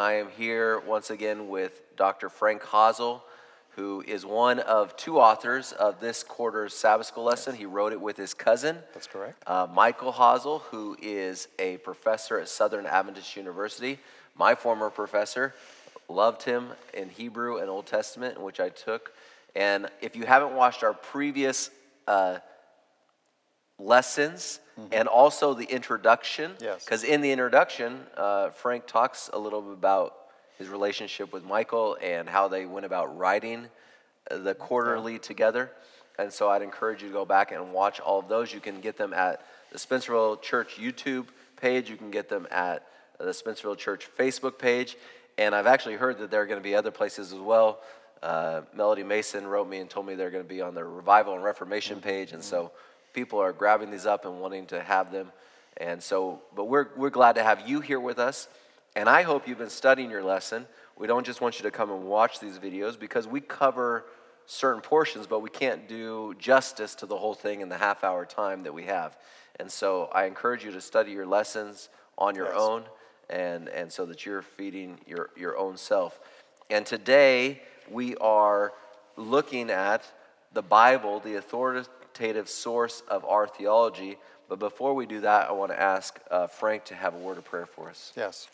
I am here once again with Dr. Frank Hasel, who is one of two authors of this quarter's Sabbath School lesson. He wrote it with his cousin. That's correct. Uh, Michael Hasel, who is a professor at Southern Adventist University, my former professor. Loved him in Hebrew and Old Testament, which I took. And if you haven't watched our previous uh, lessons and also the introduction, Yes. because in the introduction, uh, Frank talks a little bit about his relationship with Michael and how they went about writing uh, the quarterly together. And so I'd encourage you to go back and watch all of those. You can get them at the Spencerville Church YouTube page. You can get them at the Spencerville Church Facebook page. And I've actually heard that there are going to be other places as well. Uh, Melody Mason wrote me and told me they're going to be on the Revival and Reformation page. And so people are grabbing these up and wanting to have them. And so, but we're, we're glad to have you here with us. And I hope you've been studying your lesson. We don't just want you to come and watch these videos because we cover certain portions, but we can't do justice to the whole thing in the half hour time that we have. And so I encourage you to study your lessons on your Yes. own and, and so that you're feeding your, your own self. And today we are looking at the Bible, the authoritative source of our theology. But before we do that, I want to ask uh, Frank to have a word of prayer for us. Yes.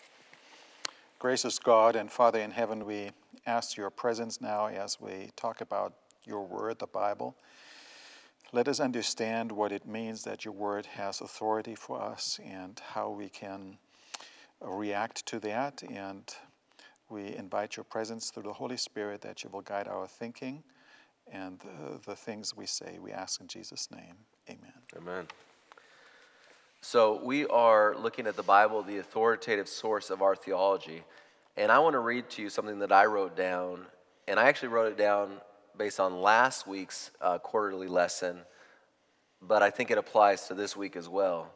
Gracious God and Father in heaven, we ask your presence now as we talk about your word, the Bible. Let us understand what it means that your word has authority for us and how we can react to that. And we invite your presence through the Holy Spirit that you will guide our thinking and the, the things we say. We ask in Jesus' name. Amen. Amen. So, we are looking at the Bible, the authoritative source of our theology. And I want to read to you something that I wrote down. And I actually wrote it down based on last week's uh, quarterly lesson, but I think it applies to this week as well.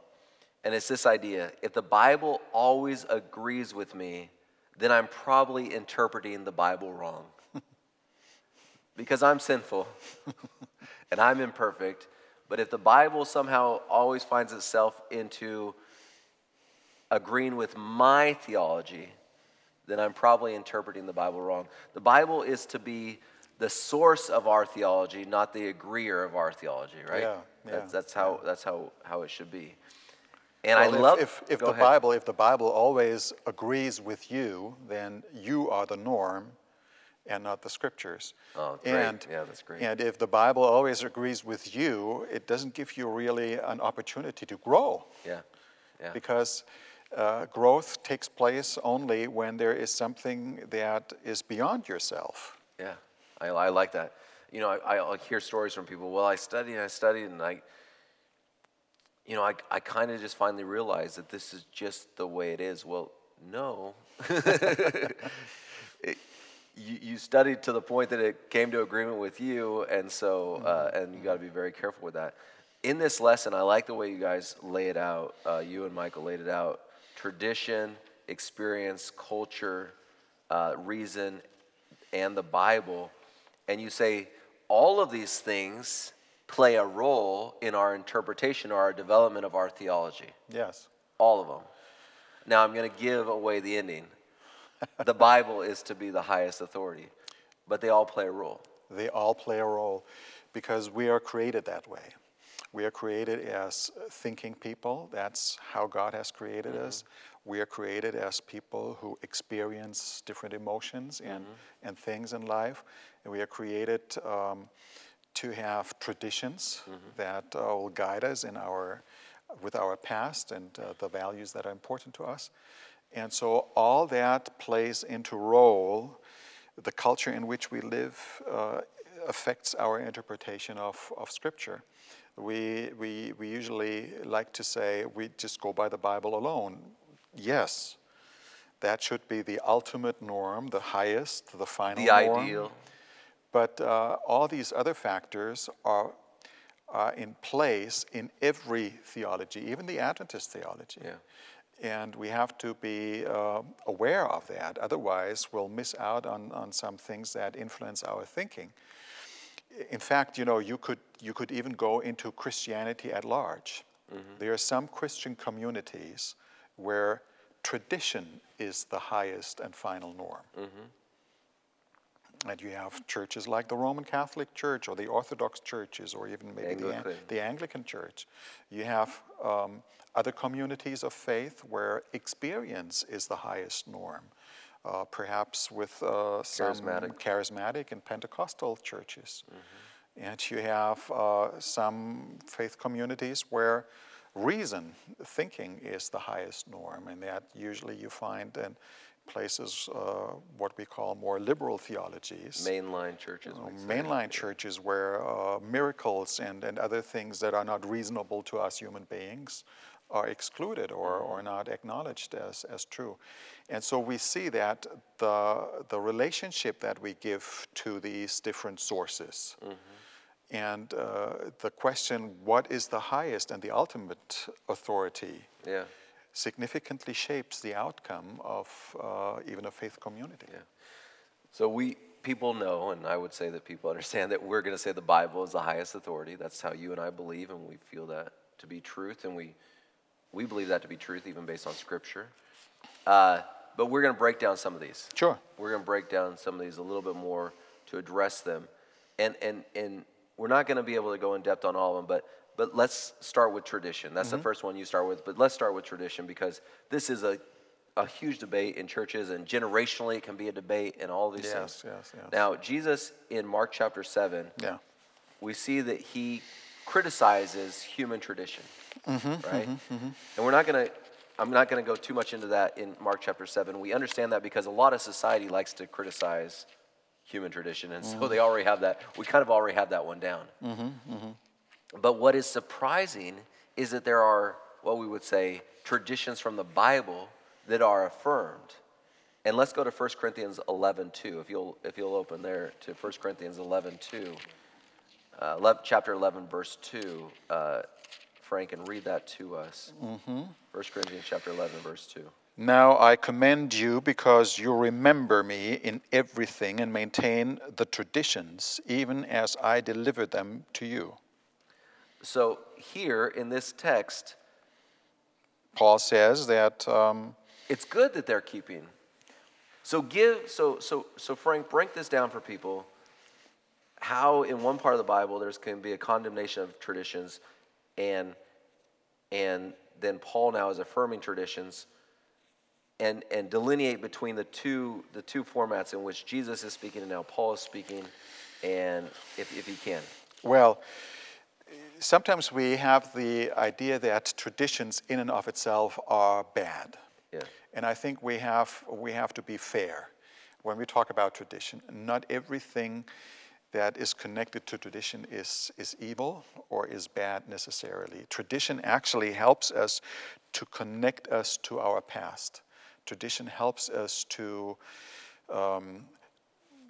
And it's this idea if the Bible always agrees with me, then I'm probably interpreting the Bible wrong. Because I'm sinful and I'm imperfect. But if the Bible somehow always finds itself into agreeing with my theology, then I'm probably interpreting the Bible wrong. The Bible is to be the source of our theology, not the agreeer of our theology, right? Yeah, yeah, That's, that's how that's how, how it should be. And Well, I if- love if, if go the ahead. Bible if the Bible always agrees with you, then you are the norm, and not the Scriptures. Oh, great. And Yeah, that's great. And if the Bible always agrees with you, it doesn't give you really an opportunity to grow, Yeah. Yeah. because uh, growth takes place only when there is something that is beyond yourself. Yeah, I, I like that. You know, I, I hear stories from people. Well, I studied and I studied, and I, you know, I, I kind of just finally realized that this is just the way it is. Well, no. You, you studied to the point that it came to agreement with you, and so, uh, and you got to be very careful with that. In this lesson, I like the way you guys lay it out. Uh, you and Michael laid it out: tradition, experience, culture, uh, reason, and the Bible. And you say all of these things play a role in our interpretation or our development of our theology. Yes. All of them. Now, I'm going to give away the ending. The Bible is to be the highest authority, but they all play a role. They all play a role because we are created that way. We are created as thinking people. That's how God has created us. We are created as people who experience different emotions and, and things in life. And we are created um, to have traditions that uh, will guide us in our, with our past and uh, the values that are important to us. And so all that plays into role. The culture in which we live uh, affects our interpretation of, of Scripture. We, we, we usually like to say we just go by the Bible alone. Yes, that should be the ultimate norm, the highest, the final The norm. ideal. But uh, all these other factors are, are in place in every theology, even the Adventist theology. Yeah. And we have to be uh, aware of that. Otherwise, we'll miss out on, on some things that influence our thinking. In fact, you know, you could, you could even go into Christianity at large. There are some Christian communities where tradition is the highest and final norm. And you have churches like the Roman Catholic Church or the Orthodox churches or even maybe the, An- Anglican. the Anglican Church. You have um, other communities of faith where experience is the highest norm. Uh, perhaps with uh, some Charismatic. charismatic and Pentecostal churches. And you have uh, some faith communities where reason, thinking, is the highest norm, and that usually you find in places uh, what we call more liberal theologies. Mainline churches. Uh, we'd mainline churches where uh, miracles and, and other things that are not reasonable to us human beings are excluded or, or not acknowledged as, as true. And so we see that the, the relationship that we give to these different sources and uh, the question, what is the highest and the ultimate authority, Yeah. Significantly shapes the outcome of uh, even a faith community. Yeah. So we people know, and I would say that people understand that we're going to say the Bible is the highest authority. That's how you and I believe, and we feel that to be truth, and we we believe that to be truth even based on Scripture. Uh, but we're going to break down some of these. Sure. We're going to break down some of these a little bit more to address them, and and and we're not going to be able to go in depth on all of them, but. But let's start with tradition. That's the mm-hmm. first one you start with. But let's start with tradition because this is a, a huge debate in churches, and generationally it can be a debate and all these Yes, things. yes, yes. Now, Jesus in Mark chapter 7, Yeah. we see that he criticizes human tradition, Mm-hmm, right? Mm-hmm, mm-hmm. And we're not going to, I'm not going to go too much into that in Mark chapter 7. We understand that because a lot of society likes to criticize human tradition, and Mm-hmm. so mm. they already have that. We kind of already have that one down. But what is surprising is that there are what we would say traditions from the Bible that are affirmed. And let's go to 1 Corinthians 11, 2. If you'll, if you'll open there to 1 Corinthians 11, 2. Uh, 11 chapter 11, verse 2. Uh, Frank, and read that to us. 1 Corinthians chapter 11, verse 2. Now I commend you because you remember me in everything and maintain the traditions, even as I delivered them to you. So here in this text, Paul says that um, it's good that they're keeping. So give so so so Frank, break this down for people. How in one part of the Bible there's can be a condemnation of traditions, and and then Paul now is affirming traditions, and and delineate between the two the two formats in which Jesus is speaking and now Paul is speaking, and if if he can. Well, sometimes we have the idea that traditions in and of itself are bad. Yeah. And I think we have, we have to be fair when we talk about tradition. Not everything that is connected to tradition is, is evil or is bad necessarily. Tradition actually helps us to connect us to our past. Tradition helps us to um,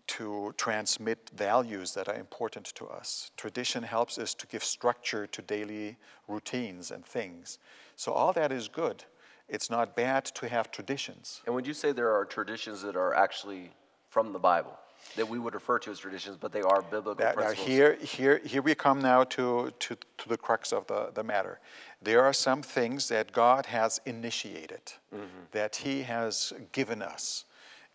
to transmit values that are important to us. Tradition helps us to give structure to daily routines and things. So, all that is good. It's not bad to have traditions. And would you say there are traditions that are actually from the Bible that we would refer to as traditions, but they are biblical That, now, principles? here, here, here we come now to, to, to the crux of the, the matter. There are some things that God has initiated, mm-hmm. that He has given us,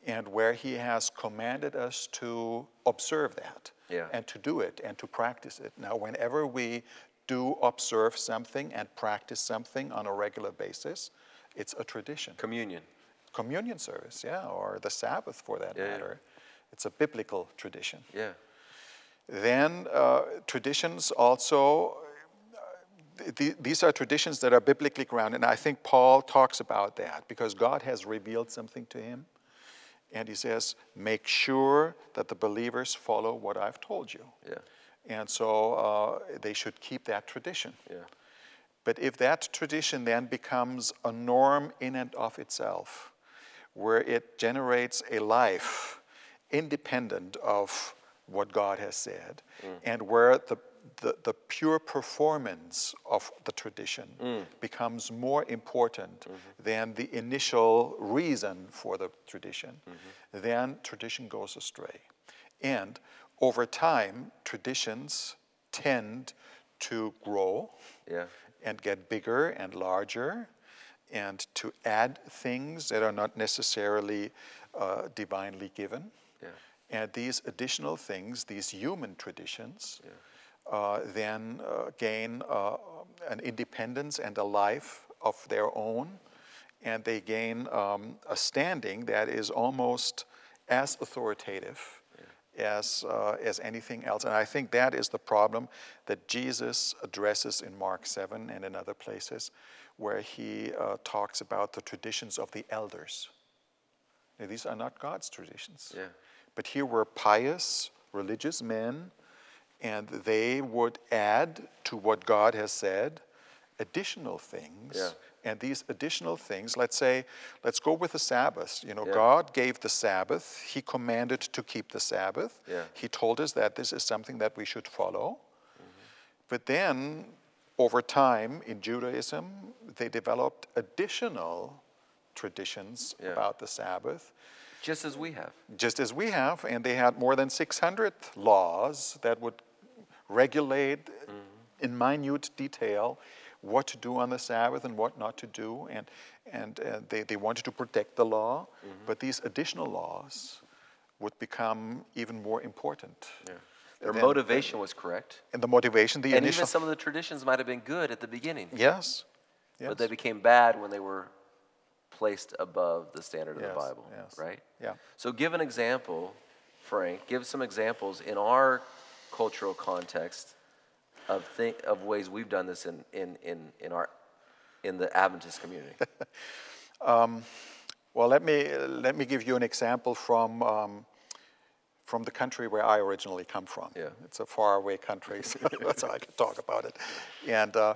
and where He has commanded us to observe that, Yeah. and to do it, and to practice it. Now, whenever we do observe something and practice something on a regular basis, it's a tradition Communion. communion service, yeah, or the Sabbath for that Yeah, yeah. matter. It's a biblical tradition. Yeah. Then uh, traditions also, uh, th- these are traditions that are biblically grounded, and I think Paul talks about that because God has revealed something to him, and he says, "Make sure that the believers follow what I've told you." Yeah. And so uh, they should keep that tradition. Yeah. But if that tradition then becomes a norm in and of itself, where it generates a life independent of what God has said, and where the, the, the pure performance of the tradition becomes more important than the initial reason for the tradition, then tradition goes astray. And over time, traditions tend to grow Yeah. and get bigger and larger and to add things that are not necessarily uh, divinely given. Yeah. And these additional things, these human traditions, uh, then uh, gain uh, an independence and a life of their own, and they gain um, a standing that is almost as authoritative as, uh, as anything else. And I think that is the problem that Jesus addresses in Mark 7 and in other places, where he uh, talks about the traditions of the elders. Now, these are not God's traditions. Yeah. But here were pious, religious men, and they would add to what God has said additional things. Yeah. And these additional things, let's say, let's go with the Sabbath. You know, Yeah. God gave the Sabbath. He commanded to keep the Sabbath. Yeah. He told us that this is something that we should follow. Mm-hmm. But then, over time in Judaism, they developed additional traditions about the Sabbath Just as we have. just as we have, and they had more than 600 laws that would regulate in minute detail what to do on the Sabbath and what not to do, and, and uh, they, they wanted to protect the law, but these additional laws would become even more important. Yeah. Their motivation was correct. And the motivation, the And initial. even some of the traditions might have been good at the beginning, yes. yes. but they became bad when they were placed above the standard of Yes, the Bible, yes. right? Yeah. So give an example, Frank. Give some examples in our cultural context of thi- of ways we've done this in in in, in our in the Adventist community. Well, let me, let me give you an example from, um, from the country where I originally come from. Yeah. It's a faraway country, so so I can talk about it. And uh,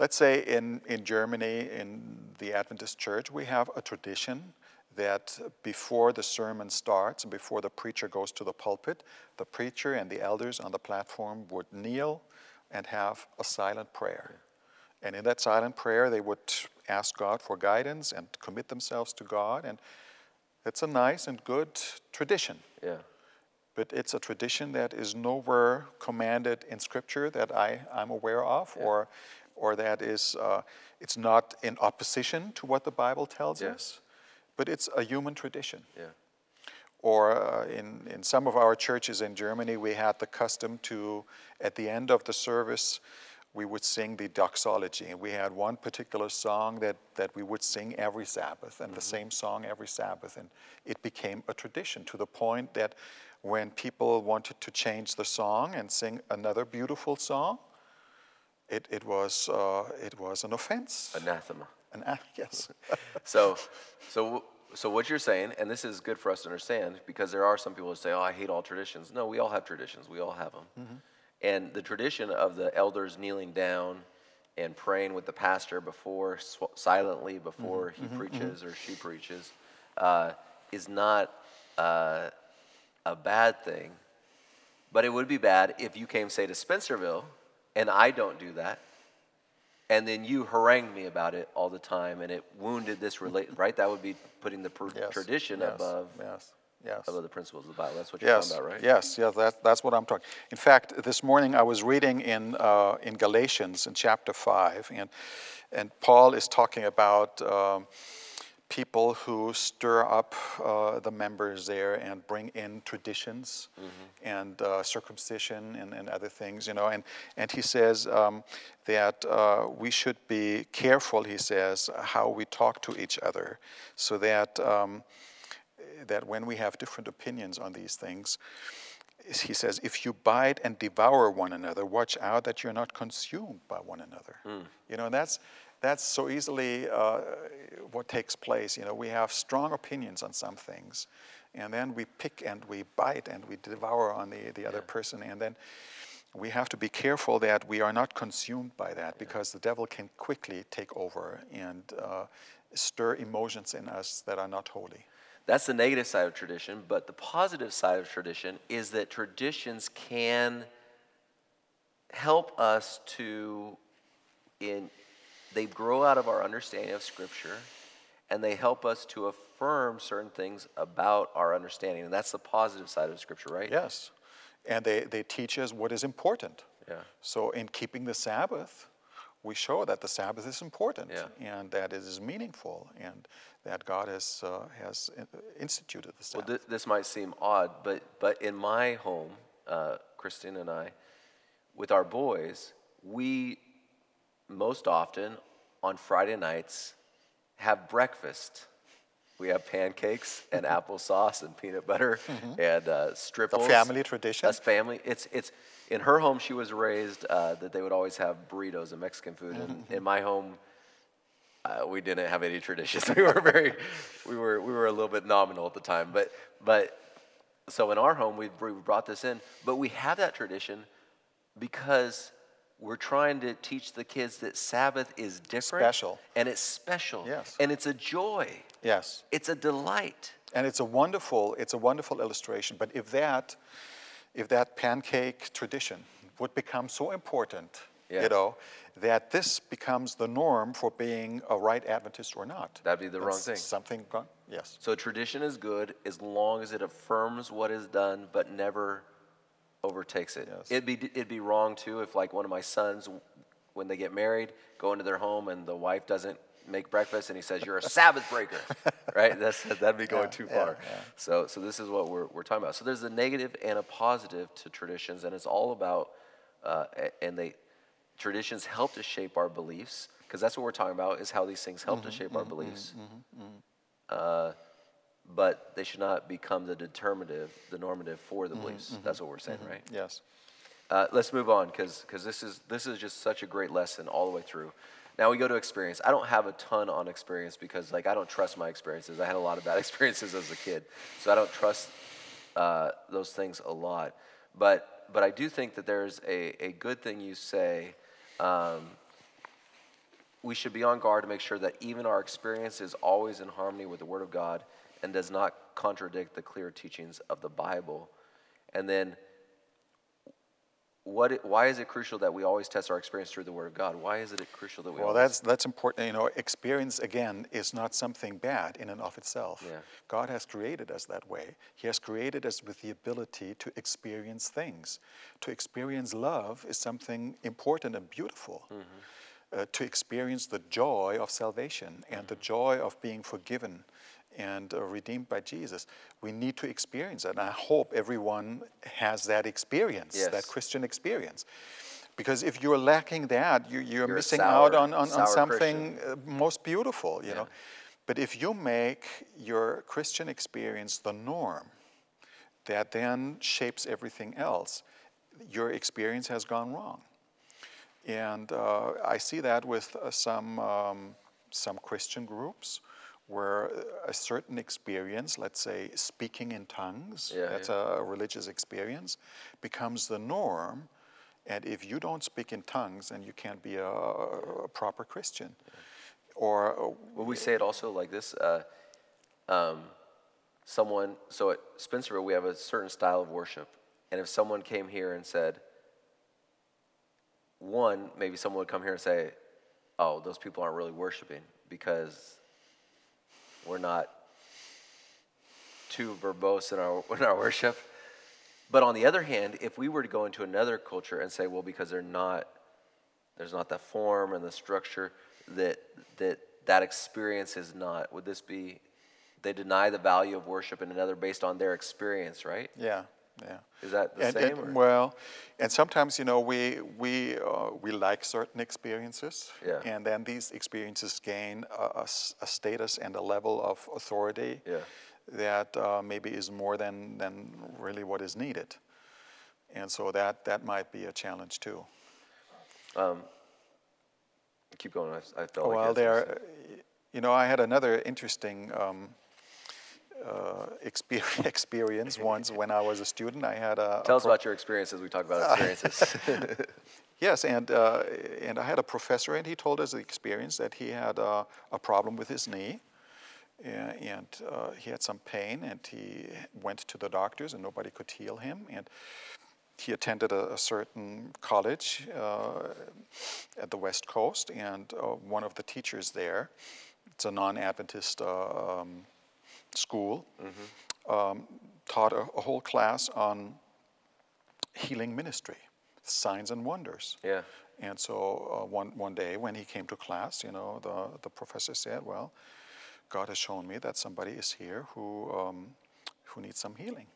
let's say in, in Germany, in the Adventist church, we have a tradition that before the sermon starts and before the preacher goes to the pulpit, the preacher and the elders on the platform would kneel and have a silent prayer. And in that silent prayer, they would ask God for guidance and commit themselves to God. And it's a nice and good tradition. yeah. But it's a tradition that is nowhere commanded in Scripture that I, I'm aware of, or, or that is, uh, it's not in opposition to what the Bible tells Yeah. us. But it's a human tradition. Yeah. Or uh, in, in some of our churches in Germany, we had the custom to, at the end of the service, we would sing the doxology. And we had one particular song that, that we would sing every Sabbath, and the same song every Sabbath. And it became a tradition to the point that when people wanted to change the song and sing another beautiful song, it, it, was, uh, it was an offense. Anathema. An, a- yes. So, so, so what you're saying, and this is good for us to understand, because there are some people who say, "Oh, I hate all traditions." No, we all have traditions. We all have them. Mm-hmm. And the tradition of the elders kneeling down and praying with the pastor before, sw- silently before Mm-hmm. he preaches or she preaches, uh, is not uh, a bad thing. But it would be bad if you came, say, to Spencerville, and I don't do that, and then you harangued me about it all the time, and it wounded this relate. Right? That would be putting the per- Yes, tradition yes, above Yes. Yes. above the principles of the Bible. That's what you're Yes, talking about, right? yes, yes, that, that's what I'm talking. In fact, this morning I was reading in, uh, in Galatians in chapter 5, and, and Paul is talking about um, people who stir up uh, the members there and bring in traditions and uh, circumcision and, and other things, you know. And, and he says um, that uh, we should be careful, he says, how we talk to each other so that. Um, that when we have different opinions on these things, he says, if you bite and devour one another, watch out that you're not consumed by one another. You know, and that's that's so easily uh, what takes place. You know, we have strong opinions on some things, and then we pick and we bite and we devour on the, the other person, and then we have to be careful that we are not consumed by that because the devil can quickly take over and uh, stir emotions in us that are not holy. That's the negative side of tradition, but the positive side of tradition is that traditions can help us to in they grow out of our understanding of scripture and they help us to affirm certain things about our understanding and that's the positive side of scripture right Yes. And they, they teach us what is important. Yeah. So, in keeping the Sabbath, we show that the Sabbath is important Yeah. and that it is meaningful and that God has, uh, has instituted the Well, Sabbath. th- this might seem odd, but but in my home, uh, Christine and I, with our boys, we most often on Friday nights have breakfast. We have pancakes and applesauce and peanut butter and uh, stripples. family tradition? That's family. It's it's in her home. She was raised uh, that they would always have burritos and Mexican food. And in my home, uh, we didn't have any traditions. we were very, we were we were a little bit nominal at the time. But but so in our home we we brought this in, but we have that tradition because we're trying to teach the kids that Sabbath is different, Special. and it's special, Yes. and it's a joy, yes. it's a delight. And it's a wonderful, it's a wonderful illustration. But if that, if that pancake tradition would become so important, Yeah. you know, that this becomes the norm for being a right Adventist or not. That'd be the wrong thing. Something gone. Yes. So tradition is good as long as it affirms what is done, but never overtakes it. Yes. It'd be it'd be wrong too if like one of my sons, when they get married, go into their home and the wife doesn't make breakfast and he says you're a Sabbath breaker, right? That's that'd be going Yeah, too far. yeah. So so this is what we're we're talking about. So there's a negative and a positive to traditions, and it's all about uh, and they traditions help to shape our beliefs because that's what we're talking about is how these things help Mm-hmm, to shape our beliefs Uh, but they should not become the determinative, the normative for the beliefs. That's what we're saying, right? Yes. Uh, let's move on because this is this is just such a great lesson all the way through. Now we go to experience. I don't have a ton on experience because like I don't trust my experiences. I had a lot of bad experiences as a kid, so I don't trust uh, those things a lot. But but I do think that there's a, a good thing you say. Um, we should be on guard to make sure that even our experience is always in harmony with the Word of God and does not contradict the clear teachings of the Bible. And then, what? It, why is it crucial that we always test our experience through the Word of God? Why is it crucial that we? Well, always, that's, that's important. You know, experience, again, is not something bad in and of itself. Yeah. God has created us that way. He has created us with the ability to experience things. To experience love is something important and beautiful. Uh, to experience the joy of salvation and the joy of being forgiven and uh, redeemed by Jesus. We need to experience that. And I hope everyone has that experience, Yes. that Christian experience. Because if you're lacking that, you, you're, You're missing sour- out on, on, on something uh, most beautiful, you Yeah. know. But if you make your Christian experience the norm, that then shapes everything else, your experience has gone wrong. And uh, I see that with uh, some, um, some Christian groups where a certain experience, let's say speaking in tongues, Yeah, that's yeah. a religious experience, becomes the norm. And if you don't speak in tongues, then you can't be a, a proper Christian. Or uh, Well, we say it also like this. Uh, um, someone, so at Spencerville, we have a certain style of worship. And if someone came here and said, one, maybe someone would come here and say, oh, those people aren't really worshiping because we're not too verbose in our, in our worship. But on the other hand, if we were to go into another culture and say, well, because they're not, there's not the form and the structure that that that experience is not, would this be? They deny the value of worship in another based on their experience, right? yeah, yeah. Is that the and, same? and- well, and sometimes you know we we uh, we like certain experiences, Yeah. and then these experiences gain a status and a level of authority Yeah. that uh, maybe is more than than really what is needed, and so that that might be a challenge too. Keep going. I, I felt like well, that's what you said. there, you know, I had another interesting um, uh, experience once when I was a student. I had a, a Tell us about your experiences. We talk about experiences. Yes, and, uh, and I had a professor, and he told us the experience that he had uh, a problem with his knee, a- and uh, he had some pain, and he went to the doctors, and nobody could heal him. And he attended a, a certain college uh, at the West Coast, and uh, one of the teachers there, it's a non-Adventist uh, um, school, um, taught a, a whole class on healing ministry, signs and wonders. yeah. And so uh, one, one day when he came to class, you know, the, the professor said, Well, God has shown me that somebody is here who, um, who needs some healing.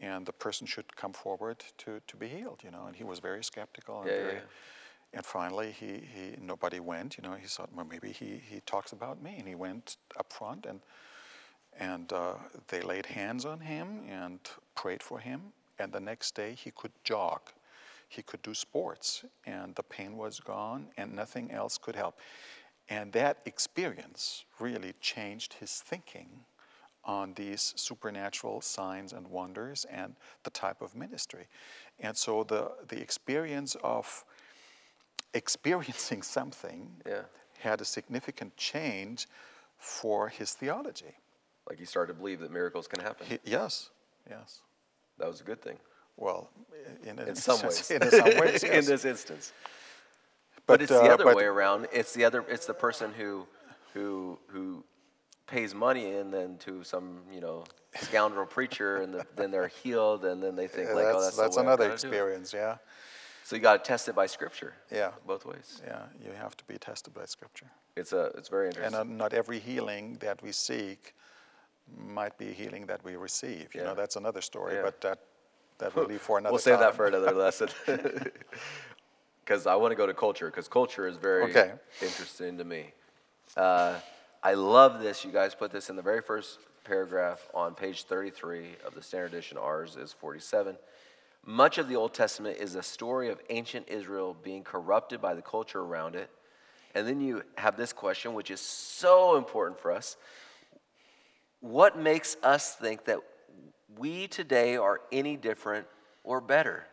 And the person should come forward to, to be healed, you know. And he was very skeptical and yeah, very. yeah. And finally, he, he nobody went. You know, he thought, well, maybe he, he talks about me, and he went up front, and and uh, they laid hands on him and prayed for him. And the next day, he could jog, he could do sports, and the pain was gone, and nothing else could help. And that experience really changed his thinking on these supernatural signs and wonders and the type of ministry. And so the, the experience of experiencing something Yeah. had a significant change for his theology. Like he started to believe that miracles can happen. He, yes, yes. that was a good thing. Well, in, In some ways. in some ways, in this instance. But, it's the uh, other but- way around. It's the other. It's the person who, who, who pays money and then to some you know scoundrel preacher, and the, then they're healed, and then they think Yeah, like, that's oh, that's, the that's another do it." experience. Yeah, So you got to test it by Scripture. Yeah. both ways. yeah. You have to be tested by Scripture, It's a. It's very and interesting. uh, not every healing that we seek might be healing that we receive. You Yeah. know, that's another story. Yeah. But that that will leave for another. we'll save that for another lesson. Because I want to go to culture, because culture is very Okay. interesting to me. Uh, I love this. You guys put this in the very first paragraph on page 33 of the Standard Edition. Ours is 47. Much of the Old Testament is a story of ancient Israel being corrupted by the culture around it. And then you have this question, which is so important for us. What makes us think that we today are any different or better?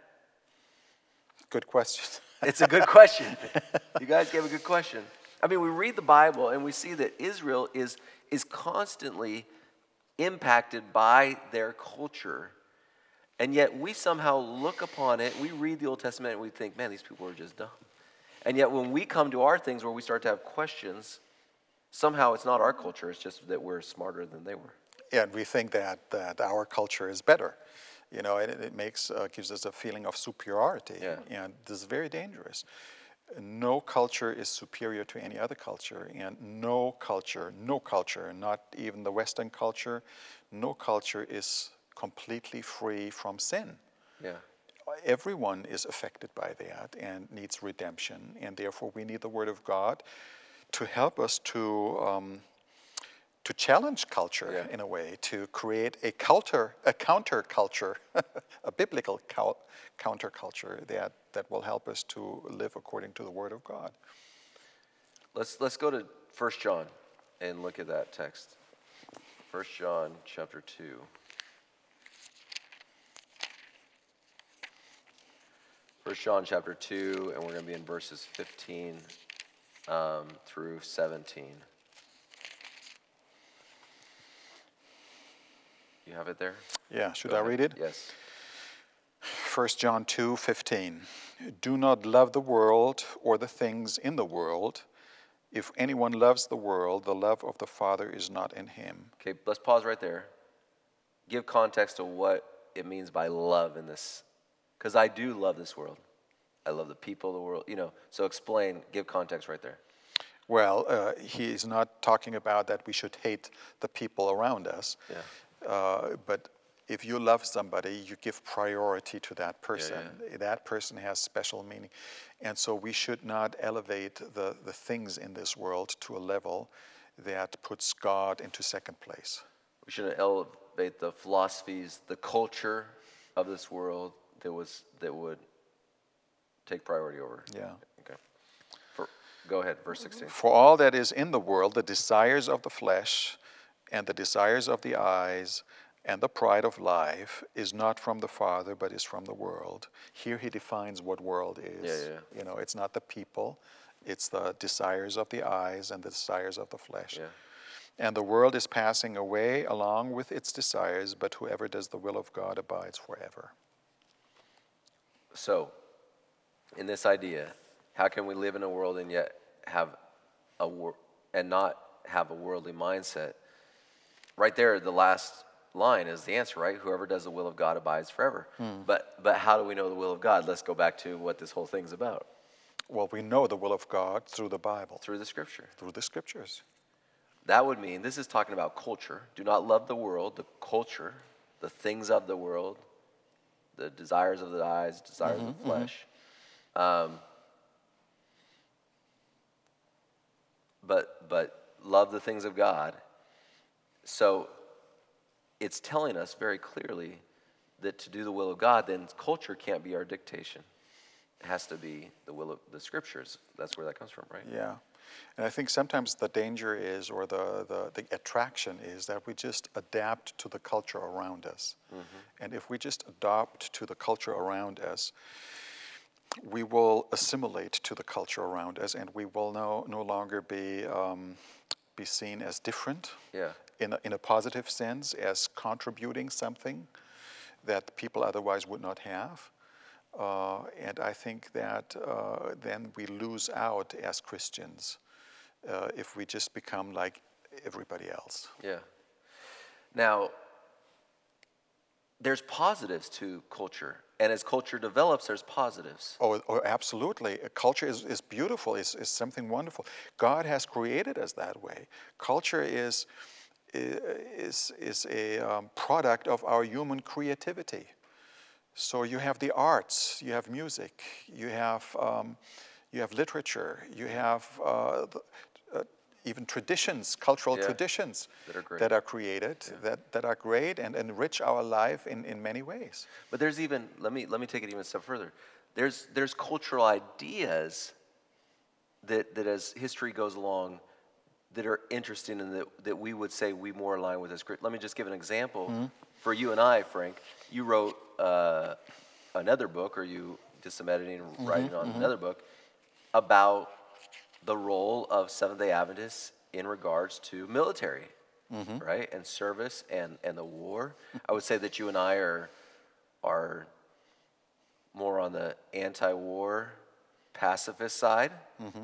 Good question. It's a good question. you guys gave a good question. I mean, we read the Bible and we see that Israel is, is constantly impacted by their culture. And yet we somehow look upon it, we read the Old Testament and we think, man, these people are just dumb. And yet when we come to our things where we start to have questions, somehow it's not our culture, it's just that we're smarter than they were. Yeah, and we think that, that our culture is better. You know, and it, it makes uh, gives us a feeling of superiority, Yeah. and this is very dangerous. No culture is superior to any other culture, and no culture, no culture, not even the Western culture, no culture is completely free from sin. Yeah. Everyone is affected by that and needs redemption, and therefore we need the Word of God to help us to um, to challenge culture Yeah. in a way, to create a counter a counter culture, a biblical cou- counter culture that that will help us to live according to the Word of God. Let's let's go to 1 John and look at that text. 1 John chapter 2. First John chapter 2, and we're going to be in verses 15 um, through 17. You have it there? Yeah, should Go I ahead. read it? Yes. 1 John 2 15. Do not love the world or the things in the world. If anyone loves the world, the love of the Father is not in him. Okay, let's pause right there. Give context to what it means by love in this. Because I do love this world. I love the people of the world. You know, so explain, give context right there. Well, uh, he is not talking about that we should hate the people around us. Yeah. Uh, but if you love somebody, you give priority to that person. yeah. That person has special meaning. And so we should not elevate the, the things in this world to a level that puts God into second place. We shouldn't elevate the philosophies, the culture of this world that was that would take priority over. Yeah. Okay. For, go ahead, verse 16. For all that is in the world, the desires of the flesh and the desires of the eyes and the pride of life is not from the Father, but is from the world. Here he defines what world is. Yeah, yeah. You know, it's not the people, it's the desires of the eyes and the desires of the flesh. Yeah. And the world is passing away along with its desires, but whoever does the will of God abides forever. So, in this idea, how can we live in a world and yet have a wor- and not have a worldly mindset? Right there, the last line is the answer, right? Whoever does the will of God abides forever. Hmm. But but how do we know the will of God? Let's go back to what this whole thing's about. Well, we know the will of God through the Bible, through the scripture. through the scriptures. That would mean this is talking about culture. Do not love the world, the culture, the things of the world, the desires of the eyes, desires of the mm-hmm, mm-hmm. flesh. Um, but but love the things of God. So it's telling us very clearly that to do the will of God, then culture can't be our dictation. It has to be the will of the scriptures. That's where that comes from, right? Yeah. And I think sometimes the danger is, or the, the, the attraction is, that we just adapt to the culture around us. And if we just adopt to the culture around us, we will assimilate to the culture around us and we will no, no longer be, um, be seen as different Yeah. in a, in a positive sense, as contributing something that people otherwise would not have. Uh, and I think that uh, then we lose out as Christians uh, if we just become like everybody else. Yeah. Now, there's positives to culture, and as culture develops, there's positives. Oh, oh absolutely. Culture is, is beautiful, is, is something wonderful. God has created us that way. Culture is, is, is a um, product of our human creativity. So you have the arts, you have music, you have, um, you have literature, you have uh, even traditions, cultural Yeah, traditions that are great. that are created, that, that are great and enrich our life in, in many ways. But there's even let me let me take it even a step further. There's there's cultural ideas that that as history goes along that are interesting and that, that we would say we more align with as Chri- Let me just give an example. Mm-hmm. For you and I, Frank, you wrote uh, another book, or you did some editing and writing mm-hmm, on mm-hmm. another book about the role of Seventh Day Adventists in regards to military, mm-hmm. right, and service and and the war. I would say that you and I are are more on the anti-war pacifist side. Mm-hmm.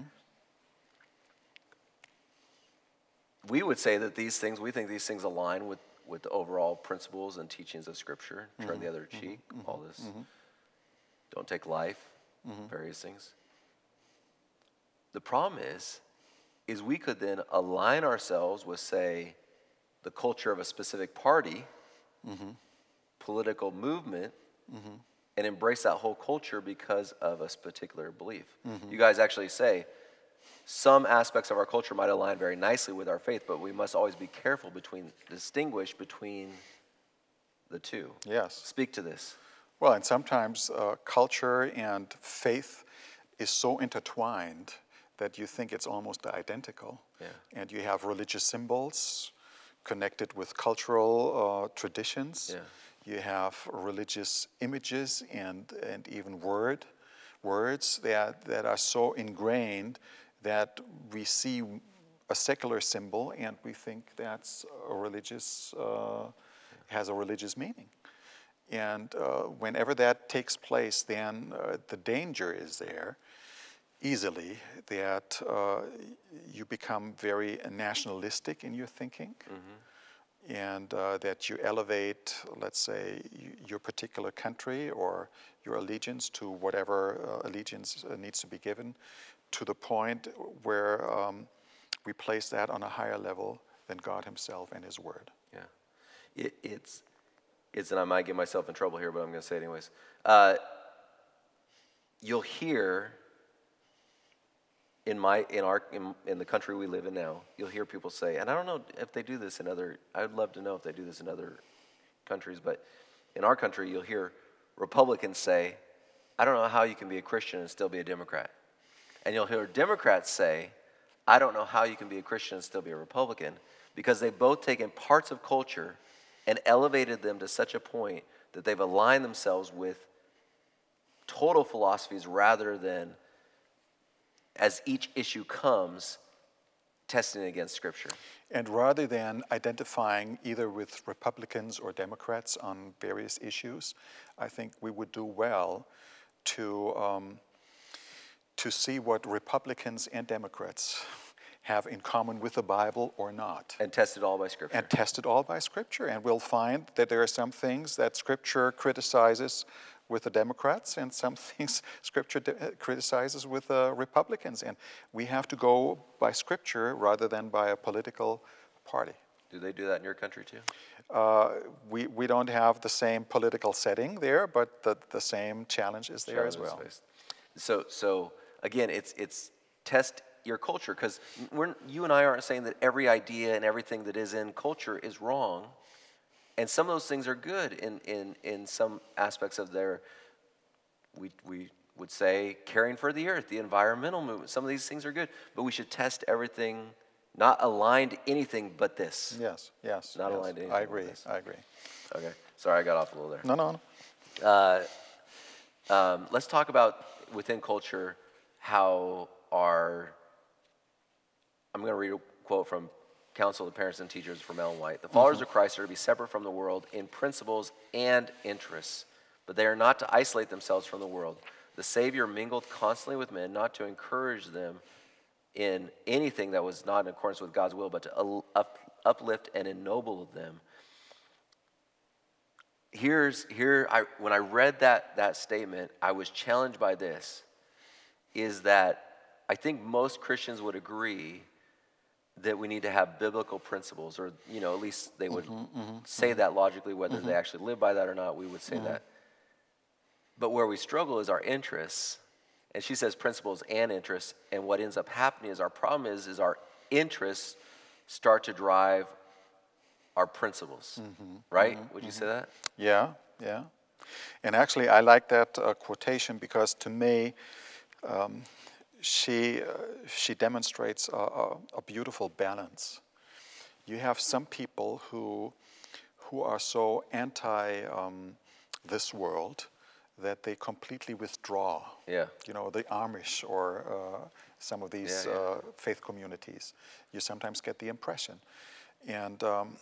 We would say that these things, we think these things align with, with the overall principles and teachings of Scripture. Turn mm-hmm. the other cheek, all this. Don't take life, various things. The problem is, is we could then align ourselves with, say, the culture of a specific party, mm-hmm. political movement, mm-hmm. and embrace that whole culture because of a particular belief. Mm-hmm. You guys actually say some aspects of our culture might align very nicely with our faith, but we must always be careful between distinguish between the two. Yes. Speak to this. Well, and sometimes uh, culture and faith is so intertwined that you think it's almost identical. Yeah. And you have religious symbols connected with cultural uh, traditions. Yeah. You have religious images and, and even word, words that, that are so ingrained that we see a secular symbol and we think that's a religious, uh, has a religious meaning. And uh, whenever that takes place, then uh, the danger is there easily that uh, you become very nationalistic in your thinking and uh, that you elevate, let's say, y- your particular country or your allegiance to whatever uh, allegiance uh, needs to be given to the point where um, we place that on a higher level than God Himself and His Word. Yeah. It, it's, it's, and I might get myself in trouble here, but I'm going to say it anyways. Uh, you'll hear in my in our in, in the country we live in now, you'll hear people say, and I don't know if they do this in other. I would love to know if they do this in other countries, but in our country, you'll hear Republicans say, "I don't know how you can be a Christian and still be a Democrat," and you'll hear Democrats say, "I don't know how you can be a Christian and still be a Republican," because they've both taken parts of culture and elevated them to such a point that they've aligned themselves with total philosophies rather than as each issue comes, testing against Scripture. And rather than identifying either with Republicans or Democrats on various issues, I think we would do well to, um, to see what Republicans and Democrats have in common with the Bible or not. And test it all by Scripture. And test it all by Scripture. And we'll find that there are some things that Scripture criticizes with the Democrats, and some things Scripture uh, criticizes with the Republicans. And we have to go by Scripture rather than by a political party. Do they do that in your country too? Uh, we, we don't have the same political setting there, but the, the same challenge is there as well. So, so again, it's it's test your culture because you and I aren't saying that every idea and everything that is in culture is wrong, and some of those things are good in in in some aspects of their. We we would say caring for the earth, the environmental movement. Some of these things are good, but we should test everything, not aligned to anything but this. Yes, yes. Not yes. aligned to anything I agree. I agree. Okay, sorry, I got off a little there. No, no, no. Uh, um, let's talk about within culture how our. I'm going to read a quote from Council of Parents and Teachers from Ellen White. The mm-hmm. followers of Christ are to be separate from the world in principles and interests, but they are not to isolate themselves from the world. The Savior mingled constantly with men, not to encourage them in anything that was not in accordance with God's will, but to up, uplift and ennoble them here's here I when I read that that statement, I was challenged by this is that I think most Christians would agree that we need to have biblical principles or you know at least they would mm-hmm, mm-hmm, say mm-hmm. that logically whether they actually live by that or not we would say that. But where we struggle is our interests and she says principles and interests and what ends up happening is our problem is is our interests start to drive our principles. Right? would you say that? Yeah, yeah. And actually, I like that uh, quotation because to me, um, she, uh, she demonstrates a, a, a beautiful balance. You have some people who, who are so anti um, this world that they completely withdraw. Yeah. You know, the Amish or uh, some of these Yeah, yeah. Uh, faith communities. You sometimes get the impression. And, um,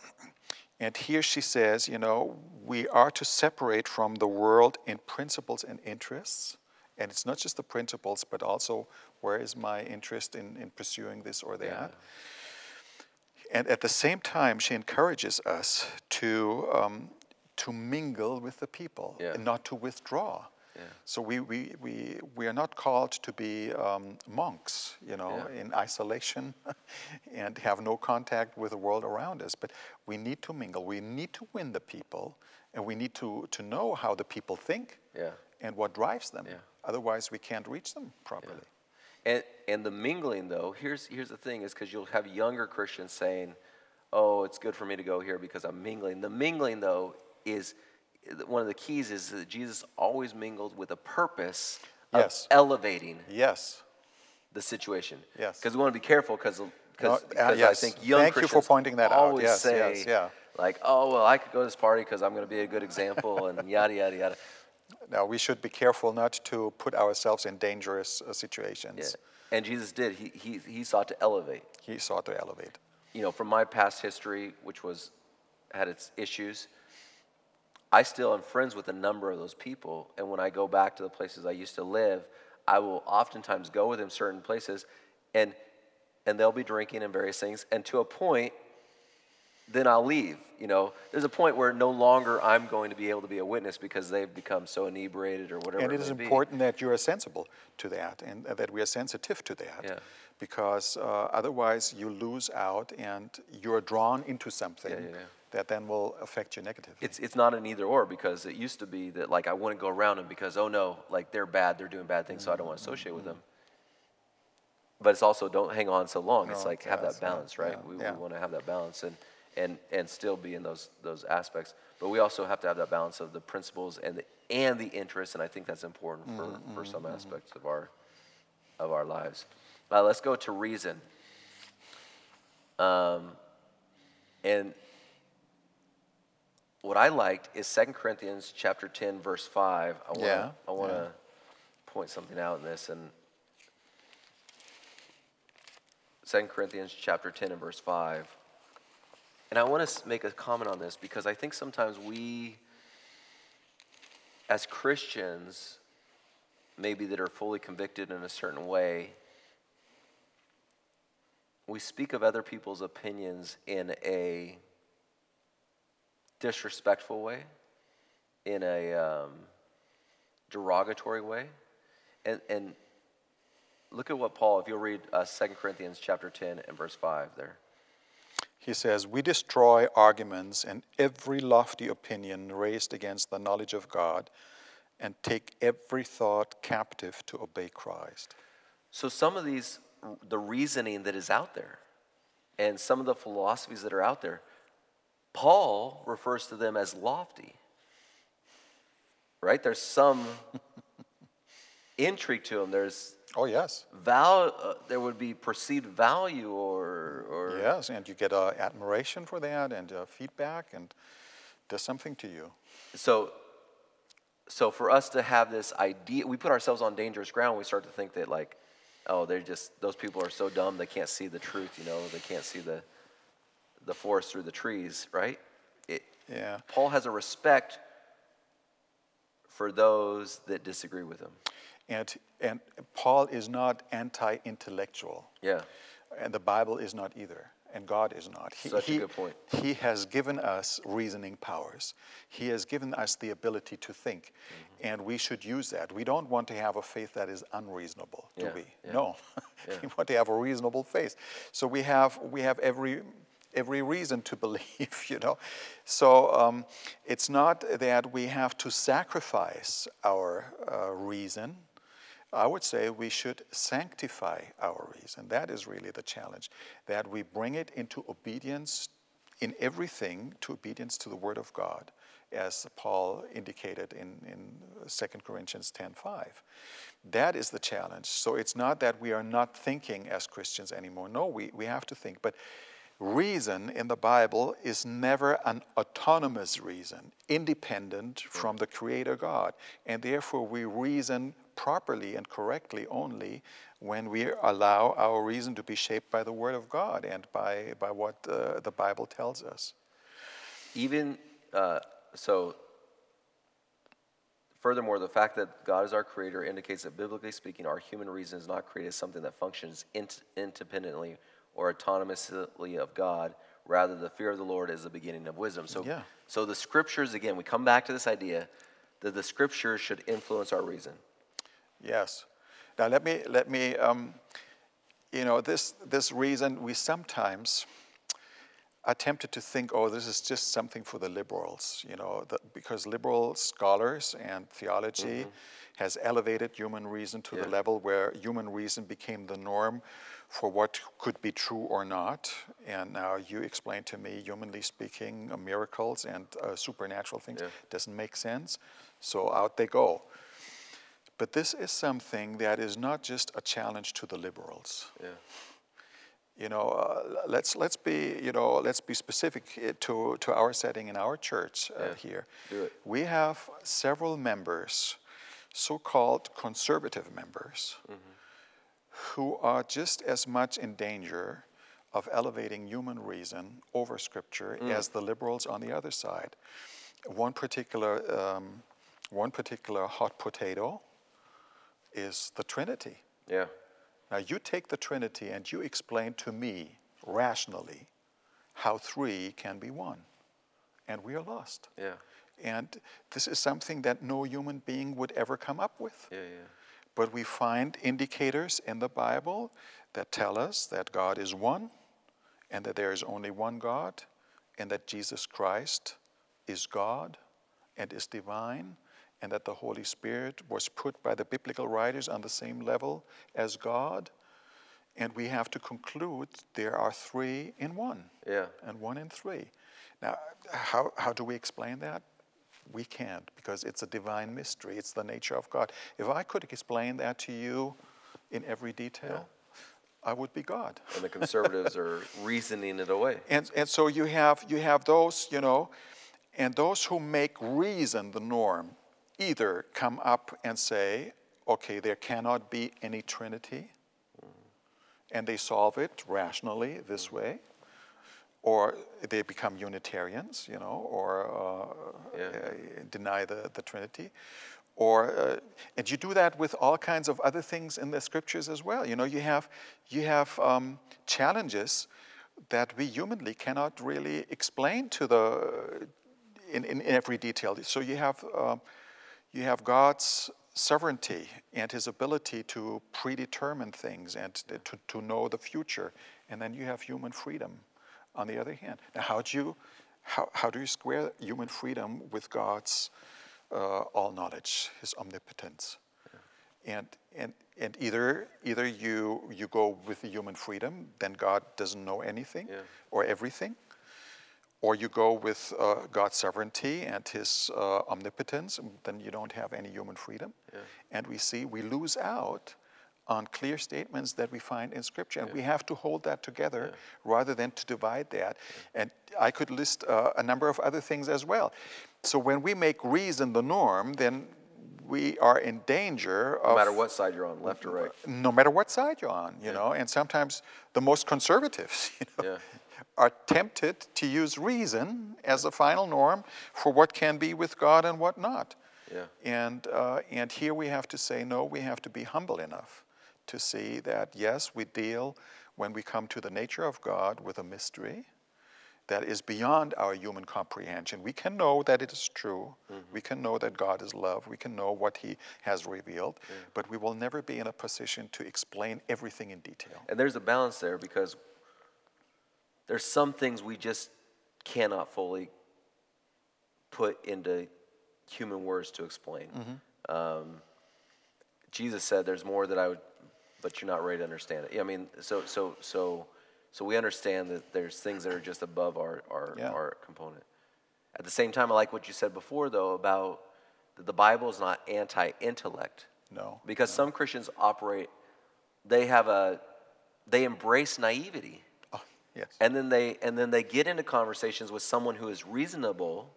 and here she says, you know, we are to separate from the world in principles and interests. And it's not just the principles, but also where is my interest in, in pursuing this or that. Yeah. And at the same time, she encourages us to, um, to mingle with the people Yeah. and not to withdraw. Yeah. So we, we, we, we are not called to be um, monks, you know, Yeah. in isolation and have no contact with the world around us. But we need to mingle. We need to win the people, and we need to, to know how the people think Yeah. and what drives them. Yeah. Otherwise, we can't reach them properly. And and the mingling though, here's here's the thing is because you'll have younger Christians saying, "Oh, it's good for me to go here because I'm mingling." The mingling though is one of the keys is that Jesus always mingled with a purpose of Yes. elevating Yes. the situation. Yes. Because we want to be careful because No, because uh, yes. I think young Thank you for Christians pointing that out. always Yes, say yes, yeah. like, "Oh well, I could go to this party because I'm going to be a good example," and yada yada yada. Now, we should be careful not to put ourselves in dangerous uh, Yeah. situations. And Jesus did. He he he sought to elevate. He sought to elevate. you know, from my past history, which was had its issues, I still am friends with a number of those people. And when I go back to the places I used to live, I will oftentimes go with them certain places, and and they'll be drinking and various things. And to a point, then I'll leave. You know, there's a point where no longer I'm going to be able to be a witness because they've become so inebriated or whatever. And it is may be. important that you are sensible to that and uh, that we are sensitive to that. Yeah. Because uh, otherwise you lose out and you're drawn into something Yeah, yeah, that then will affect you negatively. It's it's not an either or because it used to be that like I wouldn't go around them because oh no like they're bad they're doing bad things so I don't want to associate with them. But it's also don't hang on so long. It's No, like have that balance, right? yeah, we yeah. we want to have that balance and and and still be in those those aspects. But we also have to have that balance of the principles and the and the interests, and I think that's important for Mm-hmm, for some aspects of our of our lives. Uh, let's go to reason. Um, and what I liked is 2 Corinthians chapter 10, verse 5. I want to Yeah, I want to yeah. point something out in this. And 2 Corinthians chapter 10 and verse 5. And I want to make a comment on this because I think sometimes we, as Christians, maybe that are fully convicted in a certain way, we speak of other people's opinions in a disrespectful way, in a um, derogatory way. And, and look at what Paul, if you'll read uh, 2 Corinthians chapter 10 and verse 5 there. He says, We destroy arguments and every lofty opinion raised against the knowledge of God and take every thought captive to obey Christ. So some of these, the reasoning that is out there and some of the philosophies that are out there, Paul refers to them as lofty. Right? There's some intrigue to them. There's Oh, yes. val- uh, there would be perceived value or, or Yes, and you get uh, admiration for that and uh, feedback, and does something to you. so so for us to have this idea we put ourselves on dangerous ground we start to think that like oh they're just those people are so dumb they can't see the truth you know they can't see the the forest through the trees right it, Yeah. paul has a respect for those that disagree with him And, and Paul is not anti intellectual. yeah And the Bible is not either. And God is not. He, Such a he- good point. He has given us reasoning powers. He has given us the ability to think. Mm-hmm. And we should use that. We don't want to have a faith that is unreasonable, do Yeah, we? yeah. No. we want to have a reasonable faith. So we have, we have every, every reason to believe, you know. So um, it's not that we have to sacrifice our uh, reason. I would say we should sanctify our reason. That is really the challenge. That we bring it into obedience in everything to obedience to the Word of God, as Paul indicated in, in 2 Corinthians 10.5. That is the challenge. So it's not that we are not thinking as Christians anymore. No, we, we have to think. But reason in the Bible is never an autonomous reason, independent from the Creator God. And therefore, we reason properly and correctly only when we allow our reason to be shaped by the Word of God and by, by what uh, the Bible tells us. even uh, so furthermore the fact that god is our creator indicates that biblically speaking our human reason is not created as something that functions int- independently or autonomously of god rather the fear of the lord is the beginning of wisdom so Yeah. so the scriptures again we come back to this idea that the scriptures should influence our reason Yes. Now let me let me um, you know this this reason we sometimes are tempted to think, oh, this is just something for the liberals, you know, the, because liberal scholars and theology has elevated human reason to Yeah. the level where human reason became the norm for what could be true or not. And now you explain to me, humanly speaking, uh, miracles and uh, supernatural things Yeah. doesn't make sense. So out they go. But this is something that is not just a challenge to the liberals. yeah You know, uh, let's let's be you know let's be specific uh, to to our setting in our church uh, Yeah, here. do it. We have several members, so-called conservative members, Mm-hmm. Who are just as much in danger of elevating human reason over Scripture Mm. as the liberals on the other side. One particular um, one particular hot potato is the Trinity. yeah Now, you take the Trinity and you explain to me rationally how three can be one, and we are lost. yeah And this is something that no human being would ever come up with. yeah yeah But we find indicators in the Bible that tell us that God is one, and that there is only one God, and that Jesus Christ is God and is divine, and that the Holy Spirit was put by the biblical writers on the same level as God. And we have to conclude there are three in one yeah and one in three. Now, how, how do we explain that? We can't because it's a divine mystery. It's the nature of God. If I could explain that to you in every detail, I would be God. and the conservatives are reasoning it away And, and so you have, you have those, you know, and those who make reason the norm either come up and say, okay, there cannot be any Trinity, mm. and they solve it rationally this mm. way, or they become Unitarians, you know, or uh, Yeah. uh, deny the, the Trinity. Or, uh, and you do that with all kinds of other things in the scriptures as well. You know, you have, you have um, challenges that we humanly cannot really explain to the, in, in every detail. So you have, um, you have God's sovereignty and his ability to predetermine things and to, to know the future. And then you have human freedom on the other hand. Now, how do you, how, how do you square human freedom with God's uh, all knowledge, his omnipotence? And, and, and either, either you, you go with the human freedom, then God doesn't know anything Yeah. or everything, or you go with uh, God's sovereignty and His uh, omnipotence, then you don't have any human freedom. And we see we lose out on clear statements that we find in Scripture, and we have to hold that together rather than to divide that. And I could list uh, a number of other things as well. So when we make reason the norm, then we are in danger of No matter what side you're on, left or right. no matter what side you're on, you know, and sometimes the most conservatives, you know, Yeah. are tempted to use reason as a final norm for what can be with God and what not. Yeah. And, uh, and here we have to say, no, we have to be humble enough to see that, yes, we deal, when we come to the nature of God, with a mystery that is beyond our human comprehension. We can know that it is true. We can know that God is love. We can know what He has revealed. But we will never be in a position to explain everything in detail. And there's a balance there because there's some things we just cannot fully put into human words to explain. Um, Jesus said, "There's more that I would, but you're not ready to understand it." I mean, so so so so we understand that there's things that are just above our our, Yeah. our component. At the same time, I like what you said before, though, about that the Bible is not anti-intellect. No. Because some Christians operate, they have a, they embrace naivety. Oh, yes. And then they and then they get into conversations with someone who is reasonable.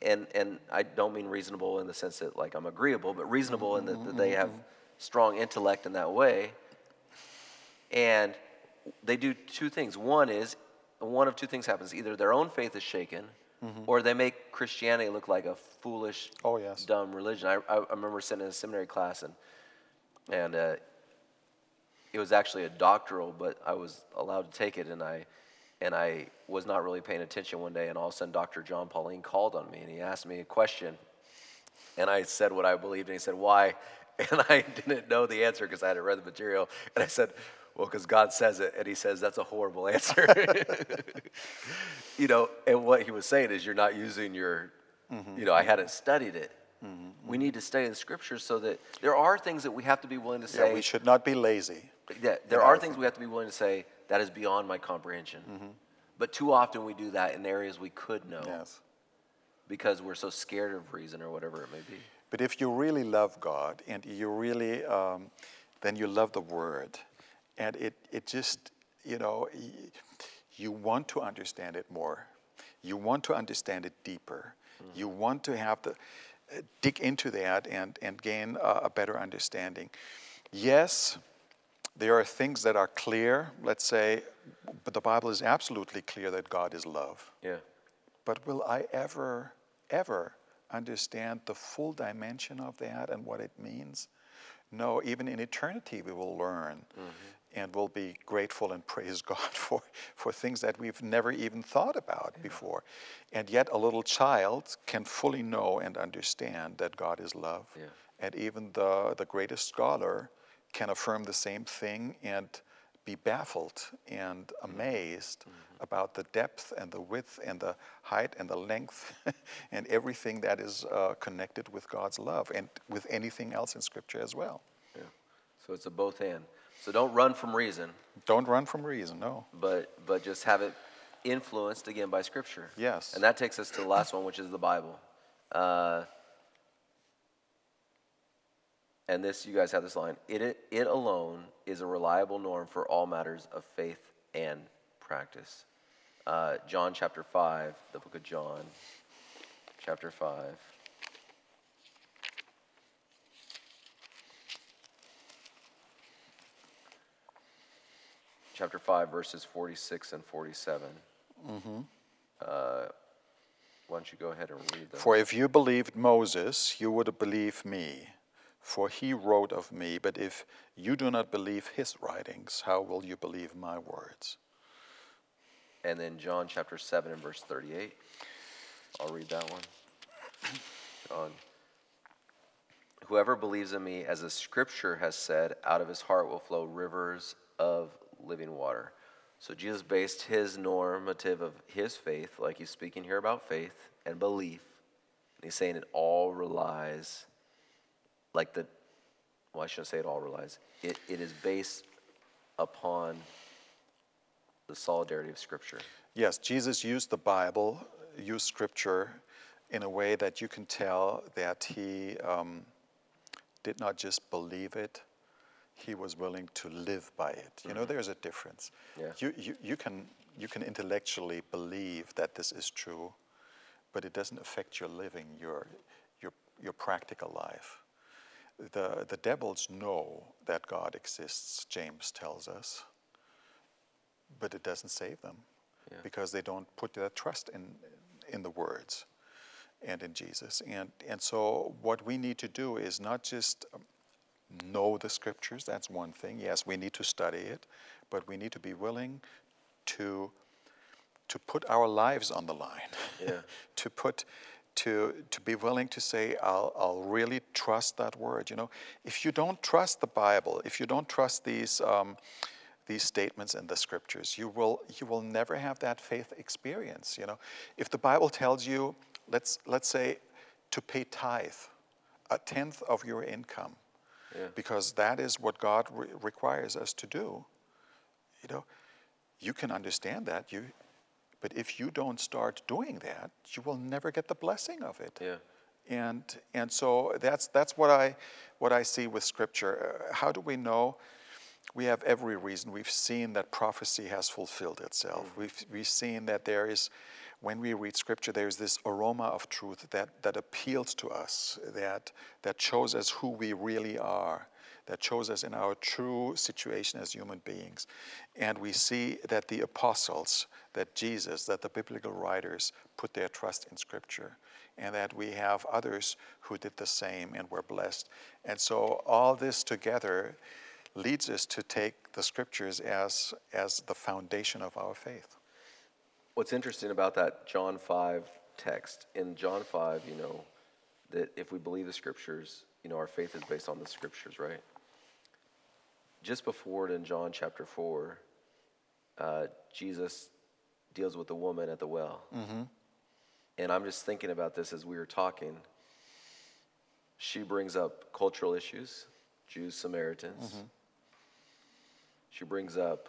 And and I don't mean reasonable in the sense that like I'm agreeable, but reasonable in that, that they have mm-hmm. Strong intellect in that way. And they do two things. One is one of two things happens: either their own faith is shaken, or they make Christianity look like a foolish, Oh, yes. dumb religion. I, I, I remember sitting in a seminary class and and uh, it was actually a doctoral, but I was allowed to take it, and I and I was not really paying attention one day, and all of a sudden, Dr. Jon Paulien called on me, and he asked me a question, and I said what I believed, and he said why, and I didn't know the answer because I hadn't read the material, and I said. Well, because God says it, and He says that's a horrible answer. you know, and what He was saying is you're not using your, you know, I hadn't studied it. We need to study the Scriptures so that there are things that we have to be willing to say. Yeah, we should not be lazy. Yeah, there are things we have to be willing to say that is beyond my comprehension. Mm-hmm. But too often we do that in areas we could know Yes. because we're so scared of reason or whatever it may be. But if you really love God and you really, um, then you love the Word, and it, it just, you know, you want to understand it more. You want to understand it deeper. You want to have the uh, dig into that and and gain a, a better understanding. Yes, there are things that are clear. Let's say, but the Bible is absolutely clear that God is love. Yeah. But will I ever, ever understand the full dimension of that and what it means? No, even in eternity we will learn mm-hmm. and we'll be grateful and praise God for, for things that we've never even thought about before. And yet a little child can fully know and understand that God is love. Yeah. And even the, the greatest scholar can affirm the same thing and be baffled and amazed about the depth and the width and the height and the length and everything that is uh, connected with God's love and with anything else in Scripture as well. Yeah. So it's a both and. So don't run from reason, Don't run from reason, no. but but just have it influenced again by Scripture. Yes. And that takes us to the last one, which is the Bible. Uh, and this, you guys have this line. It, it alone is a reliable norm for all matters of faith and practice. Uh, John chapter five, the book of John, chapter five. chapter 5, verses 46 and 47. Uh, why don't you go ahead and read those? For if you believed Moses, you would believe me, for he wrote of me. But if you do not believe his writings, how will you believe my words? And then John chapter 7 and verse 38. I'll read that one. John whoever believes in me, as the scripture has said, out of his heart will flow rivers of living water. So Jesus based his normative of his faith, like he's speaking here about faith and belief. And he's saying it all relies, like the, well, I shouldn't say it all relies. It, it is based upon the solidarity of Scripture. Yes, Jesus used the Bible, used Scripture in a way that you can tell that he um, did not just believe it, he was willing to live by it. You know, there's a difference. Yeah. You, you, you, can, you can intellectually believe that this is true, but it doesn't affect your living, your, your, your practical life. The, the devils know that God exists, James tells us, but it doesn't save them Yeah. because they don't put their trust in, in the words and in Jesus. And, and so, what we need to do is not just know the scriptures, that's one thing. Yes, we need to study it, but we need to be willing to, to put our lives on the line, Yeah. to put. To, to be willing to say, I'll, I'll really trust that word. You know, if you don't trust the Bible, if you don't trust these, um, these statements in the scriptures, you will, you will never have that faith experience. You know, if the Bible tells you, let's, let's say, to pay tithe, a tenth of your income, Yeah. because that is what God re- requires us to do. You know, you can understand that. You, but if you don't start doing that, you will never get the blessing of it. Yeah. And and so that's that's what I what I see with Scripture. Uh, how do we know? We have every reason. We've seen that prophecy has fulfilled itself. We've we've seen that there is. When we read scripture, there's this aroma of truth that, that appeals to us, that, that shows us who we really are, that shows us in our true situation as human beings. And we see that the apostles, that Jesus, that the biblical writers put their trust in Scripture, and that we have others who did the same and were blessed. And so all this together leads us to take the Scriptures as, as the foundation of our faith. What's interesting about that John 5 text, in John 5, you know, that if we believe the scriptures, you know, our faith is based on the scriptures, right? Just before it in John chapter 4, uh, Jesus deals with the woman at the well. Mm-hmm. And I'm just thinking about this as we were talking. She brings up cultural issues, Jews, Samaritans. Mm-hmm. She brings up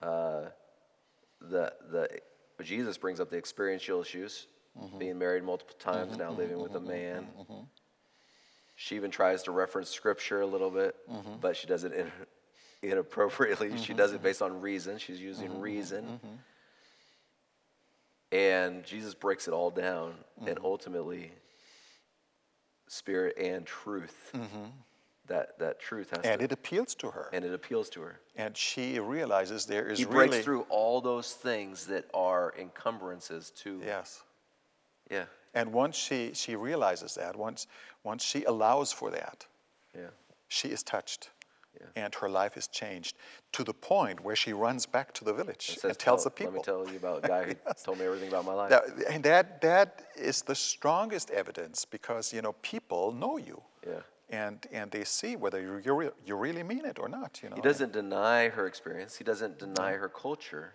uh, the the Jesus brings up the experiential issues, mm-hmm. being married multiple times, now living with a man. She even tries to reference scripture a little bit, but she does inappropriately. She does it mm-hmm, based on reason. She's using mm-hmm, reason. Mm-hmm. And Jesus breaks it all down, and ultimately, spirit and truth. That that truth has And to, it appeals to her. and it appeals to her. And she realizes there is He really. breaks through all those things that are encumbrances to. Yes. Yeah. And once she, she realizes that, once, once she allows for that, Yeah. she is touched. Yeah. And her life is changed to the point where she runs back to the village and, says, tells tell- the people. Let me tell you about a guy who told me everything about my life. That- and that, that is the strongest evidence because, you know, people know you. Yeah. And, and they see whether you, you, re- you really mean it or not, you know. He doesn't deny her experience. He doesn't deny her culture,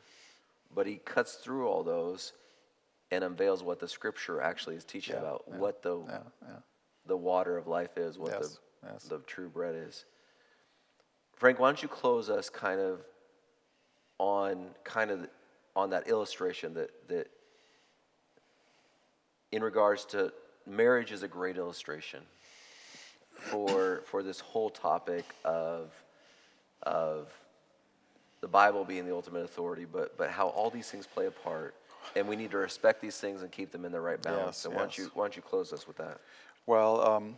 but he cuts through all those and unveils what the scripture actually is teaching Yeah, about yeah, what the the water of life is, what Yes, the yes. the true bread is. Frank, why don't you close us kind of on kind of on that illustration that that in regards to marriage is a great illustration for for this whole topic of of the Bible being the ultimate authority, but but how all these things play a part, and we need to respect these things and keep them in the right balance. Yes, so why don't you why don't you close us with that? Well, um,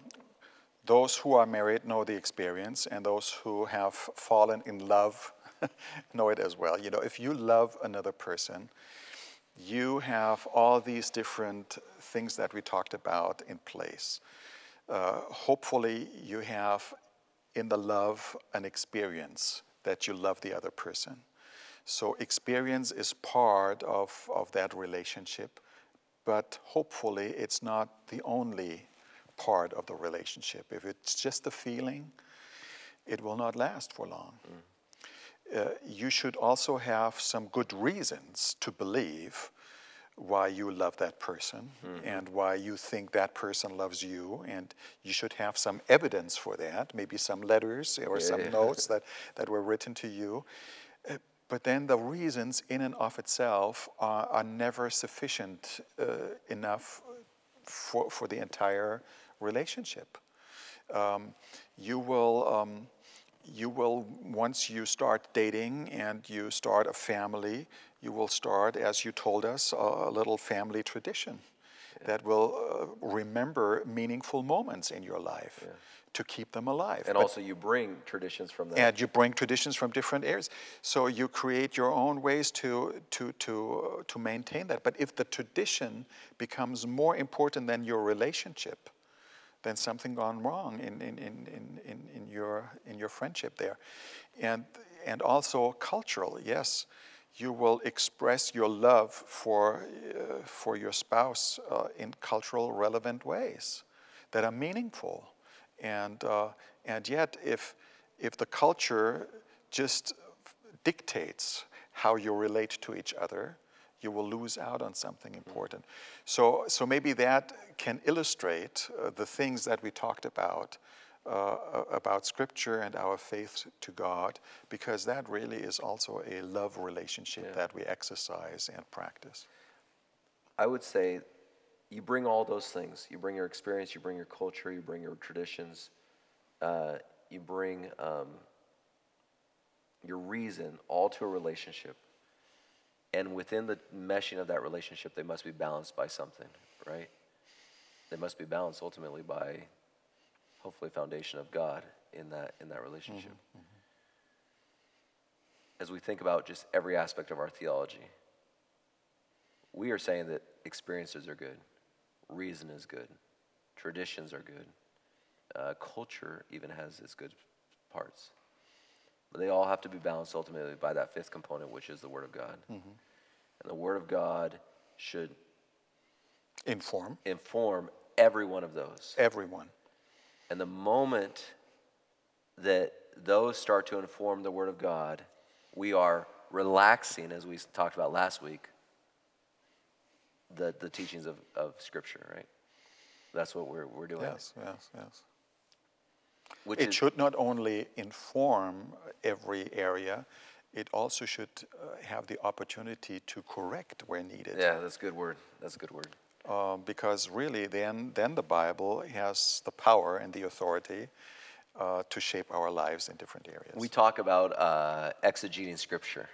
those who are married know the experience, and those who have fallen in love know it as well. You know, if you love another person, you have all these different things that we talked about in place. Uh, hopefully, you have in the love an experience that you love the other person. So, experience is part of, of that relationship, but hopefully, it's not the only part of the relationship. If it's just a feeling, it will not last for long. Uh, you should also have some good reasons to believe why you love that person and why you think that person loves you and you should have some evidence for that maybe some letters or some yeah. notes that, that were written to you Uh, but then the reasons in and of itself are, are never sufficient uh, enough for, for the entire relationship. Um, you will um, you will once you start dating and you start a family you will start as you told us a, little family tradition that will uh, remember meaningful moments in your life to keep them alive. And But- also, you bring traditions from that. and you bring traditions from different areas. So you create your own ways to to to uh, to maintain that. But if the tradition becomes more important than your relationship then something gone wrong in in, in, in, in, your in your friendship there. And and also cultural yes you will express your love for uh, for your spouse uh, in cultural relevant ways that are meaningful. And uh, and yet if if the culture just dictates how you relate to each other you will lose out on something important so so maybe that can illustrate uh, the things that we talked about uh, about scripture and our faith to God, because that really is also a love relationship that we exercise and practice. I would say you bring all those things. You bring your experience, you bring your culture, you bring your traditions, uh, you bring um, your reason all to a relationship. And within the meshing of that relationship, they must be balanced by something, right? They must be balanced ultimately by hopefully foundation of God in that in that relationship. As we think about just every aspect of our theology, we are saying that experiences are good, reason is good, traditions are good, uh, culture even has its good parts. But they all have to be balanced ultimately by that fifth component, which is the Word of God. Mm-hmm. And the Word of God should Inform inform every one of those. everyone. And the moment that those start to inform the Word of God, we are relaxing, as we talked about last week, the, the teachings of, of Scripture, right? That's what we're, we're doing. Yes, yes, yes. Which It should not only inform every area, it also should uh, have the opportunity to correct where needed. yeah, that's a good word. That's a good word. Um, because really, then, then the Bible has the power and the authority uh, to shape our lives in different areas. We talk about uh, exegeting Scripture,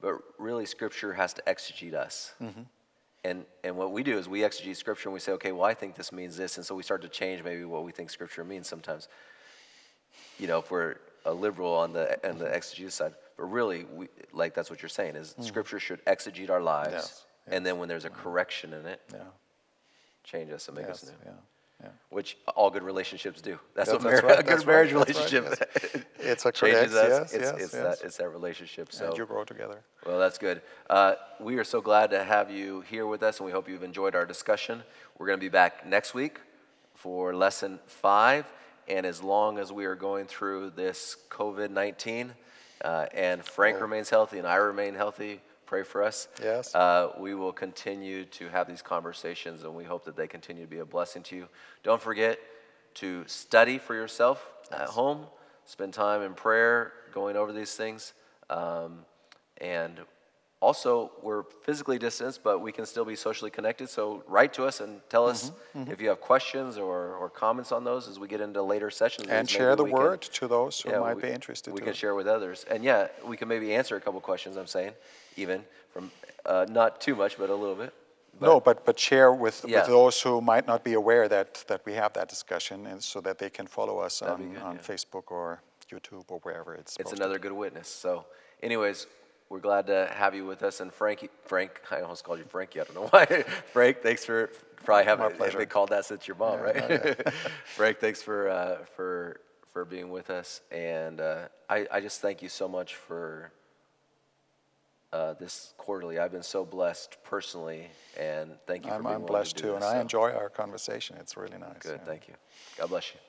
but really, Scripture has to exegete us. And, and what we do is we exegete Scripture and we say, okay, well, I think this means this. And so we start to change maybe what we think Scripture means sometimes. You know, if we're a liberal on the, on the exegesis side. But really, we, like that's what you're saying, is mm. Scripture should exegete our lives. Yes, And then when there's a mm. correction in it, yeah, change us and make us new. yeah, yeah. Which all good relationships do. That's, That's- what that's mar- right, a good marriage right, that's right, relationship It's a us. yes, it's, yes, it's, yes. That, it's that relationship. So and you grow together. well, that's good. Uh, we are so glad to have you here with us, and we hope you've enjoyed our discussion. We're going to be back next week for lesson five. And as long as we are going through this COVID 19 uh, and Frank remains healthy and I remain healthy, pray for us. Yes. Uh, we will continue to have these conversations, and we hope that they continue to be a blessing to you. Don't forget to study for yourself at home, spend time in prayer, going over these things. Um, and also, we're physically distanced, but we can still be socially connected. So write to us and tell us Mm-hmm, if you have questions or, or comments on those as we get into later sessions. And share the we can- word to those who yeah, might we- be interested. We can share with others, and yeah, we can maybe answer a couple questions. I'm saying, even from uh, not too much, but a little bit. no, but, but share with, Yeah. with those who might not be aware that, that we have that discussion and so that they can follow us That'd on, good, on yeah. Facebook or YouTube or wherever it's It's another good witness. So, anyways, we're glad to have you with us. And Frankie, Frank, I almost called you Frankie. I don't know why. Frank, thanks for probably having My pleasure. they called that since your mom, Yeah, right? Frank, thanks for uh, for for being with us. And uh, I I just thank you so much for uh, this quarterly. I've been so blessed personally, and thank you for I'm, being I'm blessed to too, this. and I enjoy our conversation. It's really nice. Good, yeah. thank you. God bless you.